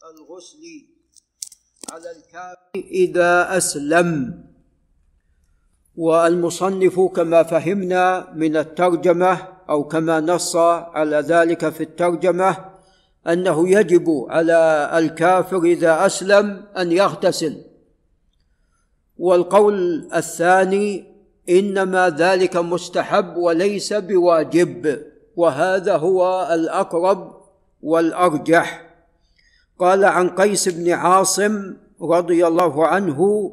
الغسل على الكافر إذا أسلم. والمصنف كما فهمنا من الترجمة أو كما نص على ذلك في الترجمة أنه يجب على الكافر إذا أسلم أن يغتسل. والقول الثاني إنما ذلك مستحب وليس بواجب وهذا هو الأقرب والأرجح. قال عن قيس بن عاصم رضي الله عنه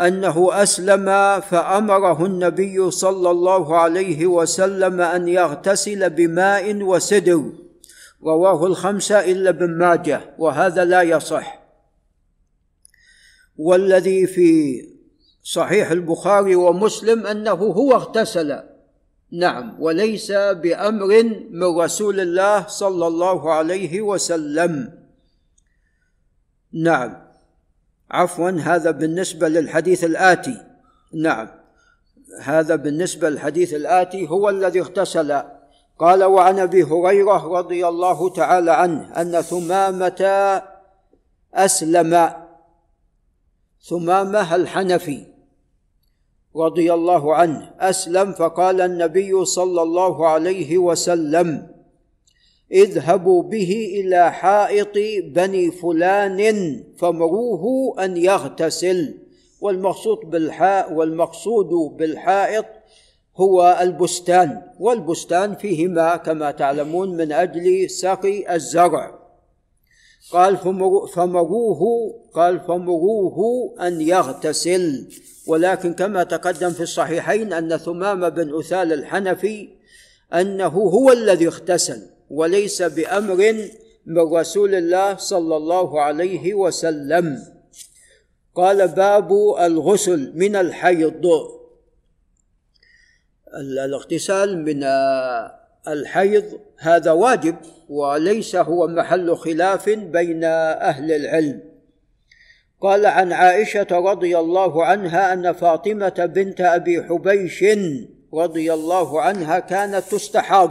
أنه أسلم فأمره النبي صلى الله عليه وسلم أن يغتسل بماء وسدر. رواه الخمسه إلا ابن ماجه وهذا لا يصح. والذي في صحيح البخاري ومسلم أنه هو اغتسل. نعم وليس بأمر من رسول الله صلى الله عليه وسلم. نعم. عفوا هذا بالنسبة للحديث الآتي. نعم. هذا بالنسبة للحديث الآتي هو الذي اغتسل. قال وعن أبي هريرة رضي الله تعالى عنه أن ثمامة أسلم. ثمامة الحنفي. رضي الله عنه أسلم فقال النبي صلى الله عليه وسلم اذهبوا به إلى حائط بني فلان فمروه أن يغتسل. والمقصود بالحاء والمقصود بالحائط هو البستان والبستان فيه ماء كما تعلمون من أجل سقي الزرع. قال فمروه قال فمروه أن يغتسل. ولكن كما تقدم في الصحيحين أن ثمام بن اثال الحنفي أنه هو الذي اغتسل وليس بأمر من رسول الله صلى الله عليه وسلم. قال باب الغسل من الحيض. الاغتسال من الحيض هذا واجب وليس هو محل خلاف بين أهل العلم. قال عن عائشة رضي الله عنها أن فاطمة بنت أبي حبيش رضي الله عنها كانت تستحاض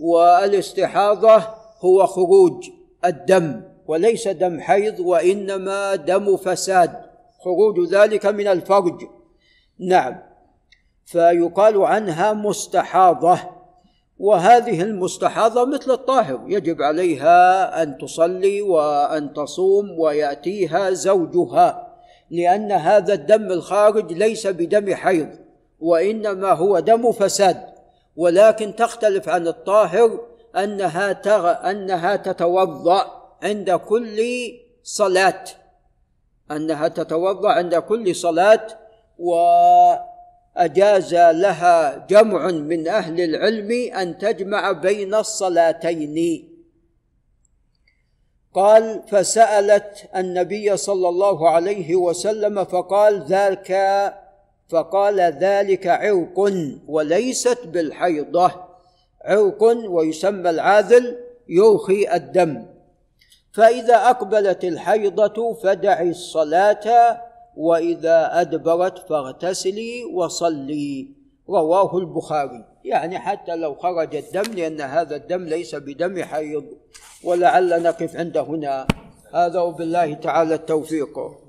والاستحاضة هو خروج الدم وليس دم حيض وإنما دم فساد خروج ذلك من الفرج. نعم فيقال عنها مستحاضة. وهذه المستحاضة مثل الطاهر. يجب عليها أن تصلي وأن تصوم ويأتيها زوجها لأن هذا الدم الخارج ليس بدم حيض وإنما هو دم فساد. ولكن تختلف عن الطاهر أنها تغ... أنها تتوضأ عند كل صلاة. أنها تتوضأ عند كل صلاة و أجاز لها جمع من أهل العلم أن تجمع بين الصلاتين. قال فسألت النبي صلى الله عليه وسلم فقال ذاك فقال ذلك عرق وليست بالحيضة. عرق ويسمى العاذل يوخي الدم. فإذا أقبلت الحيضة فدعي الصلاة وإذا أدبرت فاغتسلي وصلي. رواه البخاري. يعني حتى لو خرج الدم لأن هذا الدم ليس بدم حيض ولعل نقف عند هنا. هذا وبالله تعالى التوفيق.